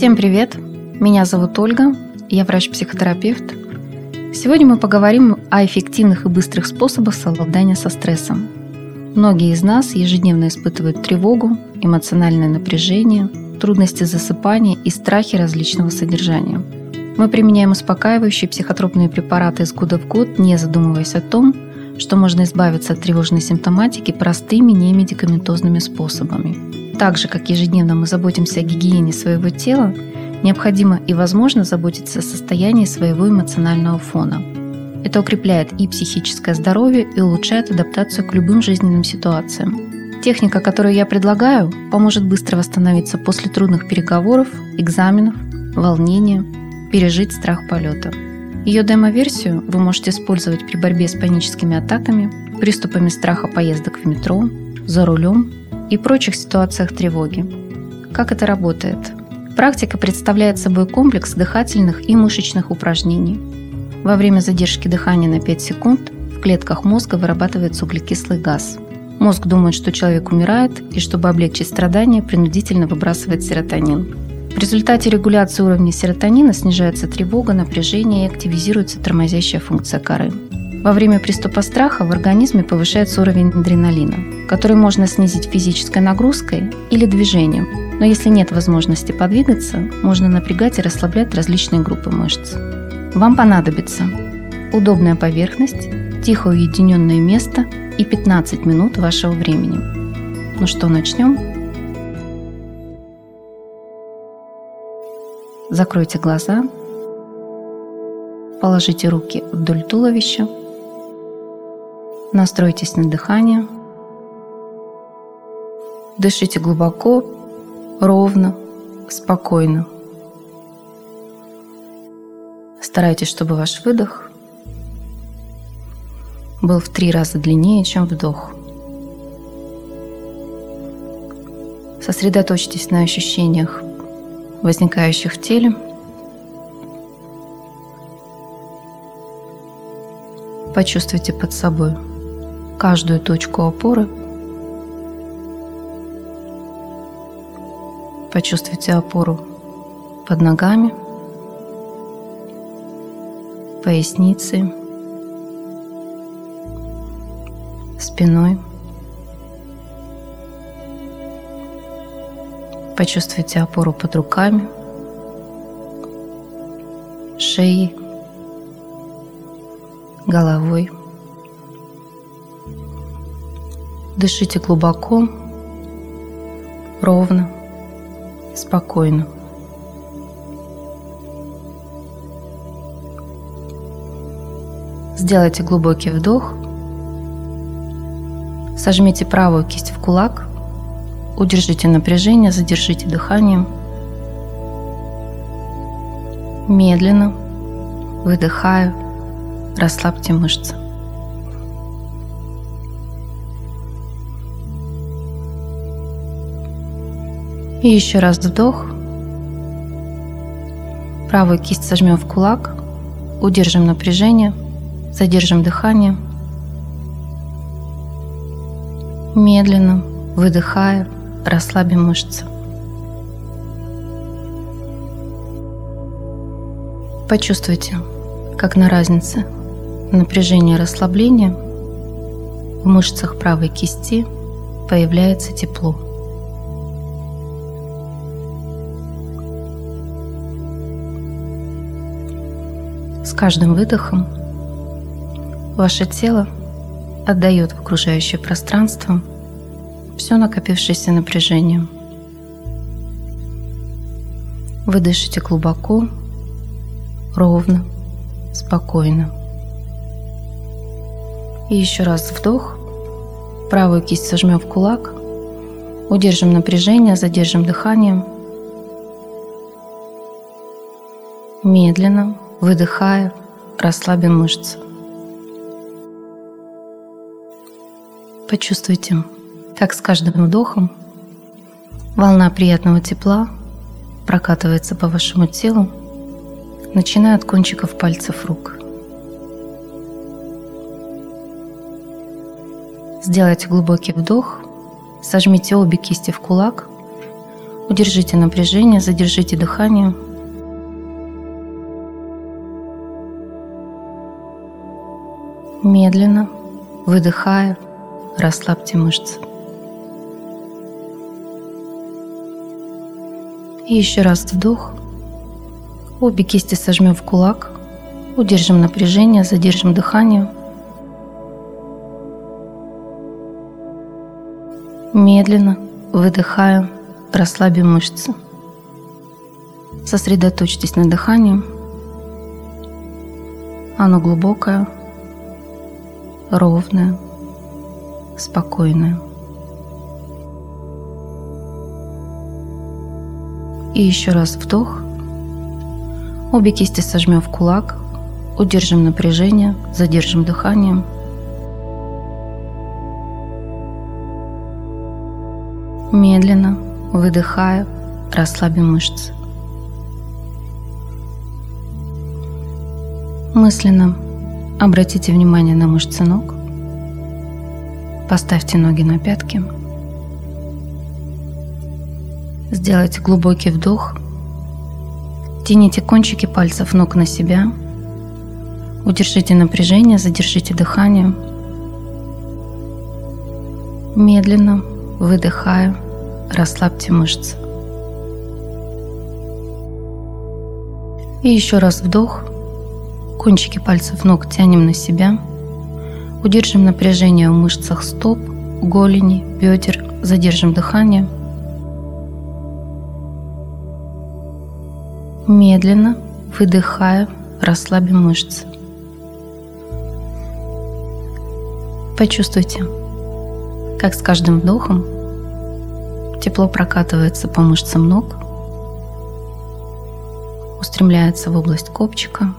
Всем привет! Меня зовут Ольга, я врач-психотерапевт. Сегодня мы поговорим о эффективных и быстрых способах совладания со стрессом. Многие из нас ежедневно испытывают тревогу, эмоциональное напряжение, трудности засыпания и страхи различного содержания. Мы применяем успокаивающие психотропные препараты из года в год, не задумываясь о том, что можно избавиться от тревожной симптоматики простыми немедикаментозными способами. Так же, как ежедневно мы заботимся о гигиене своего тела, необходимо и возможно заботиться о состоянии своего эмоционального фона. Это укрепляет и психическое здоровье, и улучшает адаптацию к любым жизненным ситуациям. Техника, которую я предлагаю, поможет быстро восстановиться после трудных переговоров, экзаменов, волнения, пережить страх полета. Ее демо-версию вы можете использовать при борьбе с паническими атаками, приступами страха поездок в метро, за рулем и прочих ситуациях тревоги. Как это работает? Практика представляет собой комплекс дыхательных и мышечных упражнений. Во время задержки дыхания на 5 секунд в клетках мозга вырабатывается углекислый газ. Мозг думает, что человек умирает, и чтобы облегчить страдания, принудительно выбрасывает серотонин. В результате регуляции уровня серотонина снижается тревога, напряжение и активизируется тормозящая функция коры. Во время приступа страха в организме повышается уровень адреналина, который можно снизить физической нагрузкой или движением. Но если нет возможности подвигаться, можно напрягать и расслаблять различные группы мышц. Вам понадобится удобная поверхность, тихо уединенное место и 15 минут вашего времени. Ну что, начнем? Закройте глаза, положите руки вдоль туловища, настройтесь на дыхание, дышите глубоко, ровно, спокойно. Старайтесь, чтобы ваш выдох был в три раза длиннее, чем вдох. Сосредоточьтесь на ощущениях возникающих в теле. Почувствуйте под собой каждую точку опоры. Почувствуйте опору под ногами, поясницей, спиной – Почувствуйте опору под руками, шеей, головой. Дышите глубоко, ровно, спокойно. Сделайте глубокий вдох. Сожмите правую кисть в кулак – Удержите напряжение, задержите дыхание. Медленно, выдыхаю, расслабьте мышцы. И еще раз вдох. Правую кисть сожмем в кулак. Удержим напряжение. Задержим дыхание. Медленно, выдыхая, расслабим мышцы. Почувствуйте, как на разнице напряжение и расслабление в мышцах правой кисти появляется тепло. С каждым выдохом ваше тело отдает в окружающее пространство – все накопившееся напряжение. Вы дышите глубоко, ровно, спокойно. И еще раз вдох. Правую кисть сожмем в кулак. Удержим напряжение, задержим дыхание. Медленно, выдыхая, расслабим мышцы. Почувствуйте как с каждым вдохом волна приятного тепла прокатывается по вашему телу, начиная от кончиков пальцев рук. Сделайте глубокий вдох, сожмите обе кисти в кулак, Удержите напряжение, задержите дыхание. Медленно, выдыхая, расслабьте мышцы. И еще раз вдох. Обе кисти сожмем в кулак. Удержим напряжение, задержим дыхание. Медленно, выдыхаем, расслабим мышцы. Сосредоточьтесь на дыхании. Оно глубокое, ровное, спокойное. И еще раз вдох. Обе кисти сожмем в кулак. Удержим напряжение, задержим дыхание. Медленно, выдыхая, расслабим мышцы. Мысленно обратите внимание на мышцы ног. Поставьте ноги на пятки. Сделайте глубокий вдох. Тяните кончики пальцев ног на себя. Удержите напряжение, задержите дыхание. Медленно, выдыхая, расслабьте мышцы. И еще раз вдох. Кончики пальцев ног тянем на себя. Удержим напряжение в мышцах стоп, голени, бедер. Задержим дыхание – Медленно, выдыхая, расслабим мышцы. Почувствуйте, как с каждым вдохом тепло прокатывается по мышцам ног, устремляется в область копчика,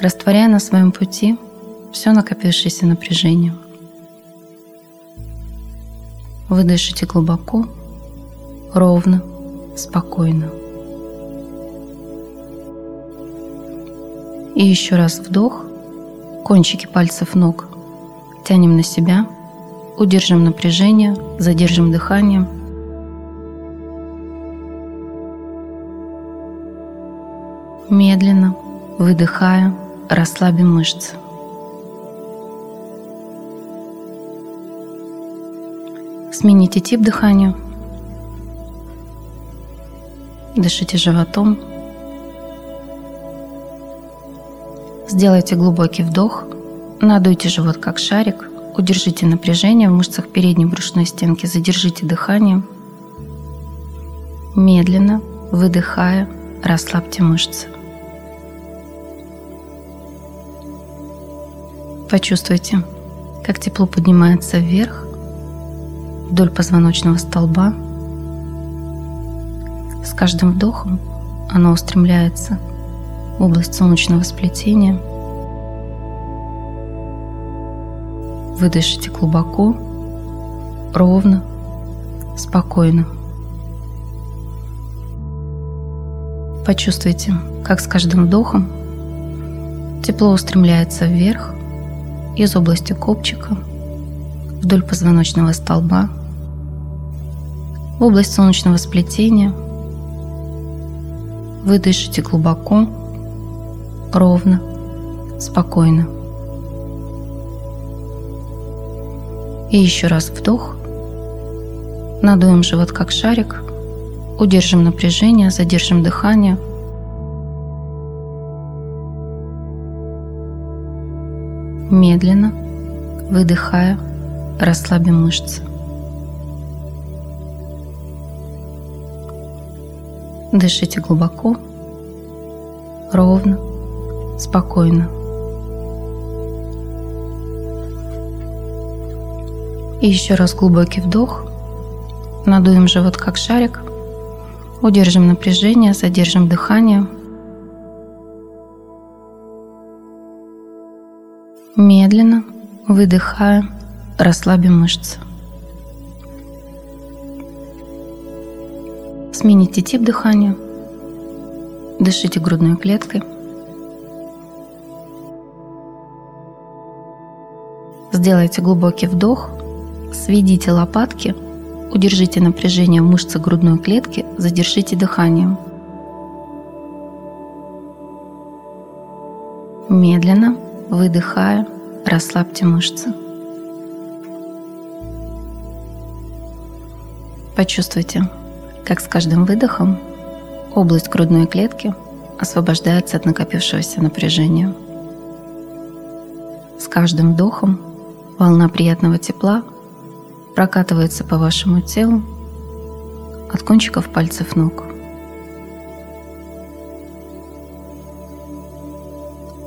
растворяя на своем пути все накопившееся напряжение. Выдышите глубоко, ровно, спокойно. И еще раз вдох, кончики пальцев ног тянем на себя, удержим напряжение, задержим дыхание. Медленно, выдыхая, расслабим мышцы. Смените тип дыхания – Дышите животом. Сделайте глубокий вдох. Надуйте живот как шарик. Удержите напряжение в мышцах передней брюшной стенки. Задержите дыхание. Медленно, выдыхая, расслабьте мышцы. Почувствуйте, как тепло поднимается вверх вдоль позвоночного столба – каждым вдохом оно устремляется в область солнечного сплетения. Выдышите глубоко, ровно, спокойно. Почувствуйте, как с каждым вдохом тепло устремляется вверх из области копчика вдоль позвоночного столба в область солнечного сплетения – вы дышите глубоко, ровно, спокойно. И еще раз вдох. Надуем живот как шарик. Удержим напряжение, задержим дыхание. Медленно, выдыхая, расслабим мышцы. Дышите глубоко, ровно, спокойно. И еще раз глубокий вдох. Надуем живот как шарик. Удержим напряжение, задержим дыхание. Медленно, выдыхая, расслабим мышцы. Смените тип дыхания. Дышите грудной клеткой. Сделайте глубокий вдох. Сведите лопатки удержите напряжение в мышцах грудной клетки, задержите дыхание. Медленно, выдыхая, расслабьте мышцы. Почувствуйте, как с каждым выдохом область грудной клетки освобождается от накопившегося напряжения. С каждым вдохом волна приятного тепла прокатывается по вашему телу от кончиков пальцев ног.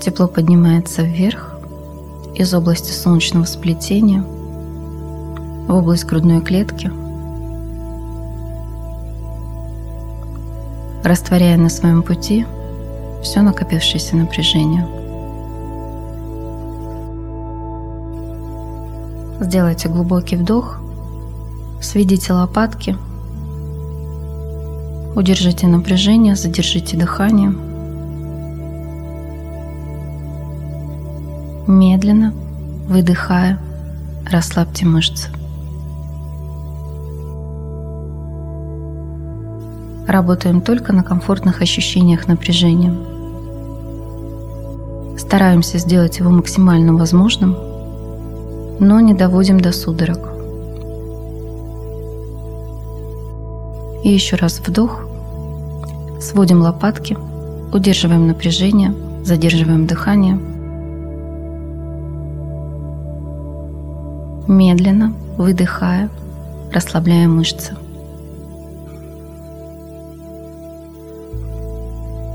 Тепло поднимается вверх из области солнечного сплетения в область грудной клетки, растворяя на своем пути все накопившееся напряжение. Сделайте глубокий вдох, сведите лопатки, удержите напряжение, задержите дыхание. Медленно, выдыхая, расслабьте мышцы. Работаем только на комфортных ощущениях напряжения. Стараемся сделать его максимально возможным, но не доводим до судорог. И еще раз вдох, сводим лопатки, удерживаем напряжение, задерживаем дыхание. Медленно, выдыхая, расслабляем мышцы.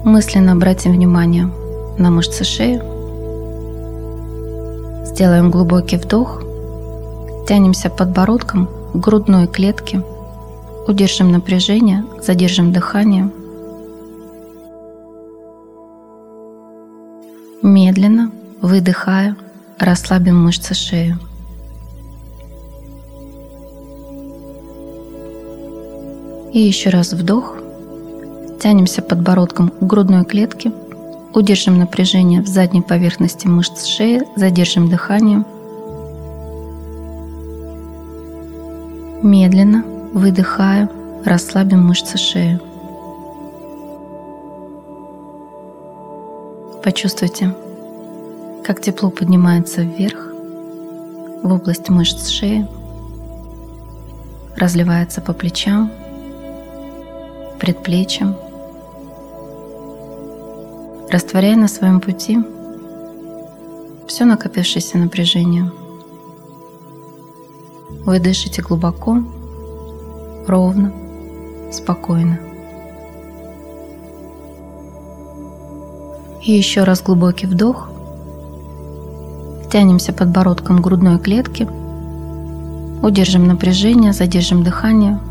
Мысленно обратим внимание на мышцы шеи. Сделаем глубокий вдох. Тянемся подбородком к грудной клетке. Удержим напряжение, задержим дыхание. Медленно, выдыхая, расслабим мышцы шеи. И еще раз вдох. Тянемся подбородком к грудной клетке. Удержим напряжение в задней поверхности мышц шеи, задержим дыхание. Медленно, выдыхая, расслабим мышцы шеи. Почувствуйте, как тепло поднимается вверх в область мышц шеи, разливается по плечам, предплечьям, растворяя на своем пути все накопившееся напряжение. Вы дышите глубоко, ровно, спокойно. И еще раз глубокий вдох. Тянемся подбородком к грудной клетке. Удержим напряжение, задержим дыхание –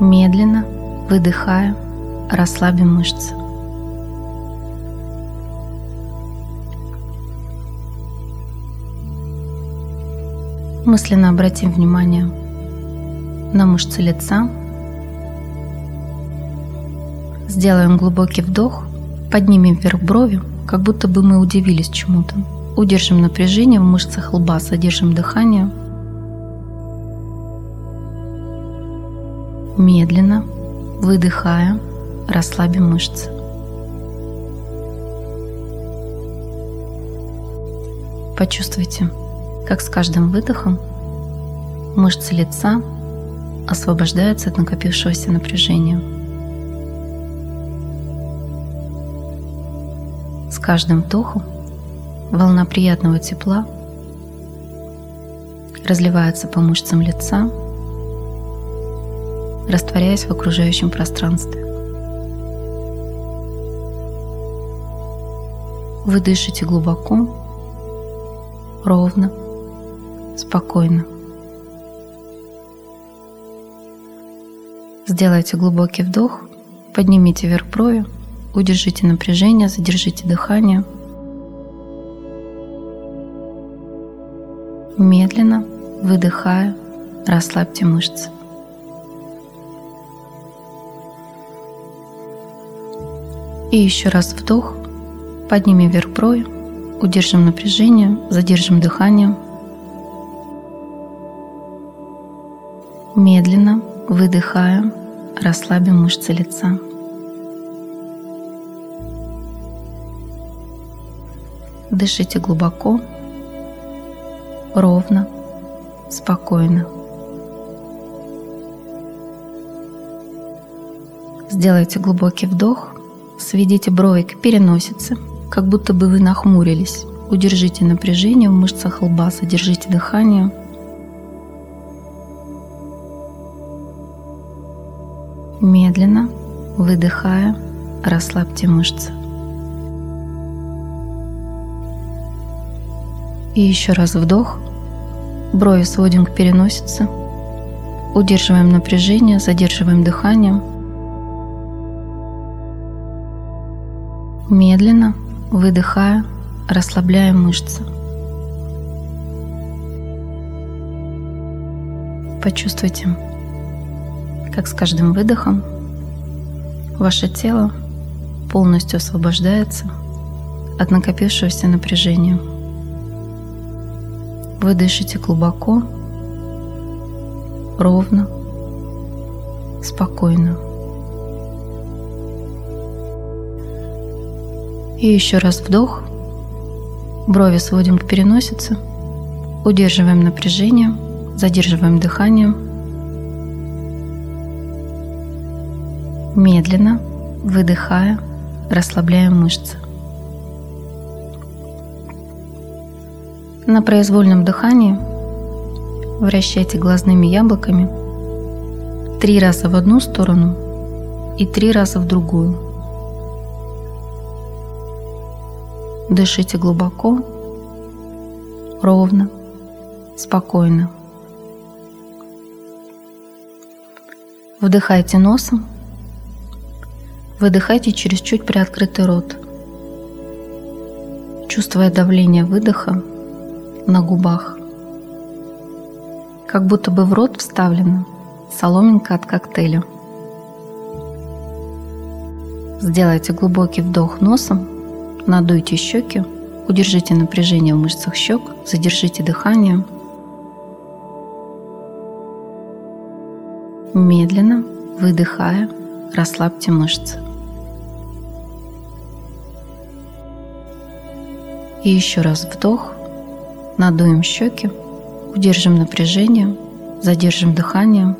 Медленно, выдыхая, расслабим мышцы. Мысленно обратим внимание на мышцы лица. Сделаем глубокий вдох, поднимем вверх брови, как будто бы мы удивились чему-то. Удержим напряжение в мышцах лба, задержим дыхание – Медленно, выдыхая, расслабим мышцы. Почувствуйте, как с каждым выдохом мышцы лица освобождаются от накопившегося напряжения. С каждым вдохом волна приятного тепла разливается по мышцам лица – растворяясь в окружающем пространстве. Вы дышите глубоко, ровно, спокойно. Сделайте глубокий вдох, поднимите вверх брови, удержите напряжение, задержите дыхание. Медленно, выдыхая, расслабьте мышцы. И еще раз вдох, поднимем вверх брови, Удержим напряжение, задержим дыхание. Медленно, выдыхая, расслабим мышцы лица. Дышите глубоко, ровно, спокойно. Сделайте глубокий вдох, сведите брови к переносице, как будто бы вы нахмурились. Удержите напряжение в мышцах лба, задержите дыхание. Медленно, выдыхая, расслабьте мышцы. И еще раз вдох. Брови сводим к переносице. Удерживаем напряжение, задерживаем дыхание. Медленно, выдыхая, расслабляем мышцы. Почувствуйте, как с каждым выдохом ваше тело полностью освобождается от накопившегося напряжения. Вы дышите глубоко, ровно, спокойно. И еще раз вдох. Брови сводим к переносице. Удерживаем напряжение, задерживаем дыхание. Медленно, выдыхая, расслабляем мышцы. На произвольном дыхании вращайте глазными яблоками три раза в одну сторону и три раза в другую. Дышите глубоко, ровно, спокойно. Вдыхайте носом, выдыхайте через чуть приоткрытый рот, чувствуя давление выдоха на губах. Как будто бы в рот вставлена соломинка от коктейля. Сделайте глубокий вдох носом, надуйте щеки, удержите напряжение в мышцах щек, задержите дыхание. Медленно, выдыхая, расслабьте мышцы. И еще раз вдох, Надуем щеки, удержим напряжение, задержим дыхание.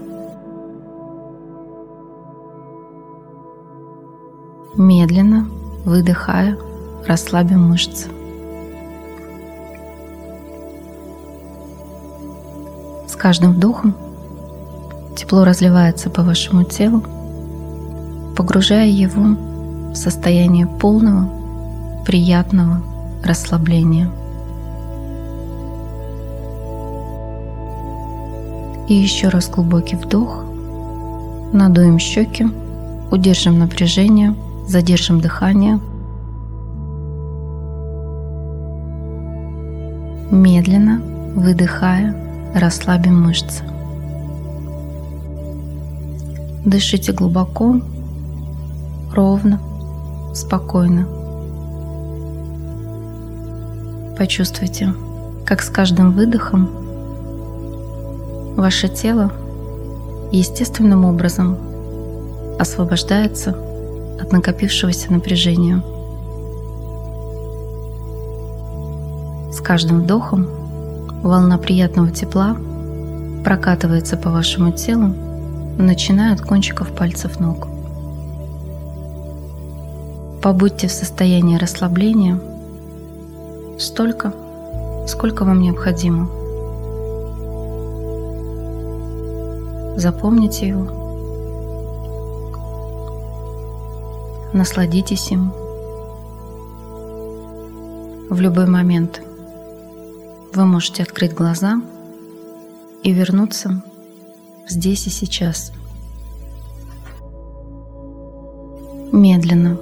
Медленно, выдыхая, расслабим мышцы. С каждым вдохом тепло разливается по вашему телу, погружая его в состояние полного, приятного расслабления. И еще раз глубокий вдох. Надуем щеки, удержим напряжение, задержим дыхание. Медленно, выдыхая, расслабим мышцы. Дышите глубоко, ровно, спокойно. Почувствуйте, как с каждым выдохом Ваше тело естественным образом освобождается от накопившегося напряжения. Каждым вдохом волна приятного тепла прокатывается по вашему телу, начиная от кончиков пальцев ног. Побудьте в состоянии расслабления столько, сколько вам необходимо – Запомните его. Насладитесь им. В любой момент вы можете открыть глаза и вернуться здесь и сейчас. Медленно,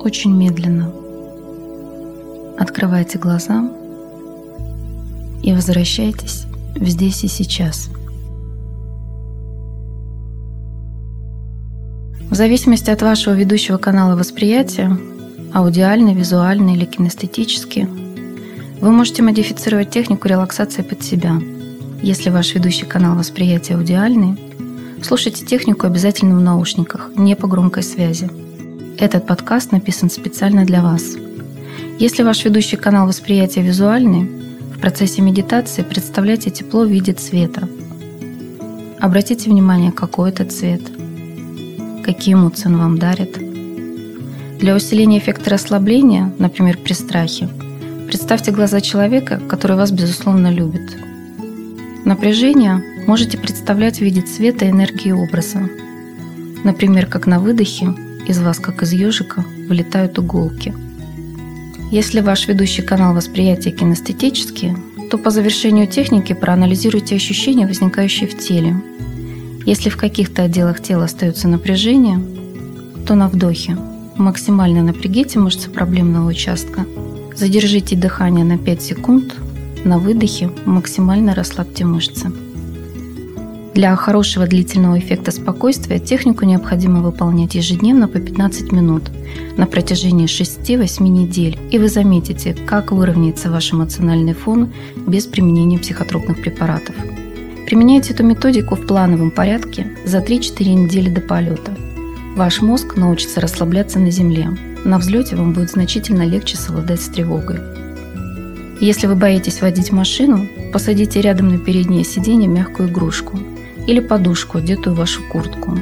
очень медленно открывайте глаза и возвращайтесь в здесь и сейчас – В зависимости от вашего ведущего канала восприятия аудиальный, визуальный или кинестетический. Вы можете модифицировать технику релаксации под себя. Если ваш ведущий канал восприятия аудиальный, слушайте технику обязательно в наушниках, не по громкой связи. Этот подкаст написан специально для вас. Если ваш ведущий канал восприятия визуальный, в процессе медитации представляйте тепло в виде цвета. Обратите внимание, какой это цвет, какие эмоции он вам дарит – для усиления эффекта расслабления, например, при страхе, представьте глаза человека, который вас безусловно любит. Напряжение можете представлять в виде цвета, энергии и образа. Например, как на выдохе из вас, как из ежика, вылетают иголки. Если ваш ведущий канал восприятия кинестетический, то по завершению техники проанализируйте ощущения, возникающие в теле. Если в каких-то отделах тела остается напряжение, то на вдохе Максимально напрягите мышцы проблемного участка. Задержите дыхание на 5 секунд. На выдохе максимально расслабьте мышцы. Для хорошего длительного эффекта спокойствия технику необходимо выполнять ежедневно по 15 минут на протяжении 6-8 недель, и вы заметите, как выровняется ваш эмоциональный фон без применения психотропных препаратов. Применяйте эту методику в плановом порядке за 3-4 недели до полета – Ваш мозг научится расслабляться на земле. На взлете вам будет значительно легче совладать с тревогой. Если вы боитесь водить машину, посадите рядом на переднее сиденье мягкую игрушку или подушку, одетую в вашу куртку,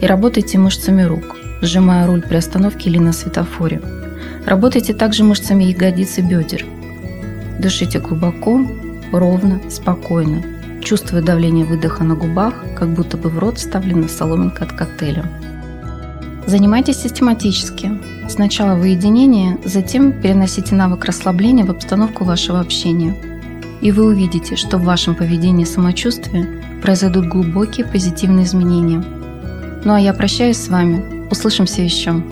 и работайте мышцами рук, сжимая руль при остановке или на светофоре. Работайте также мышцами ягодиц и бедер. Дышите глубоко, ровно, спокойно, чувствуя давление выдоха на губах, как будто бы в рот вставлена соломинка от коктейля. Занимайтесь систематически. Сначала в уединении, затем переносите навык расслабления в обстановку вашего общения. И вы увидите, что в вашем поведении и самочувствии произойдут глубокие позитивные изменения. Ну а я прощаюсь с вами. Услышимся еще.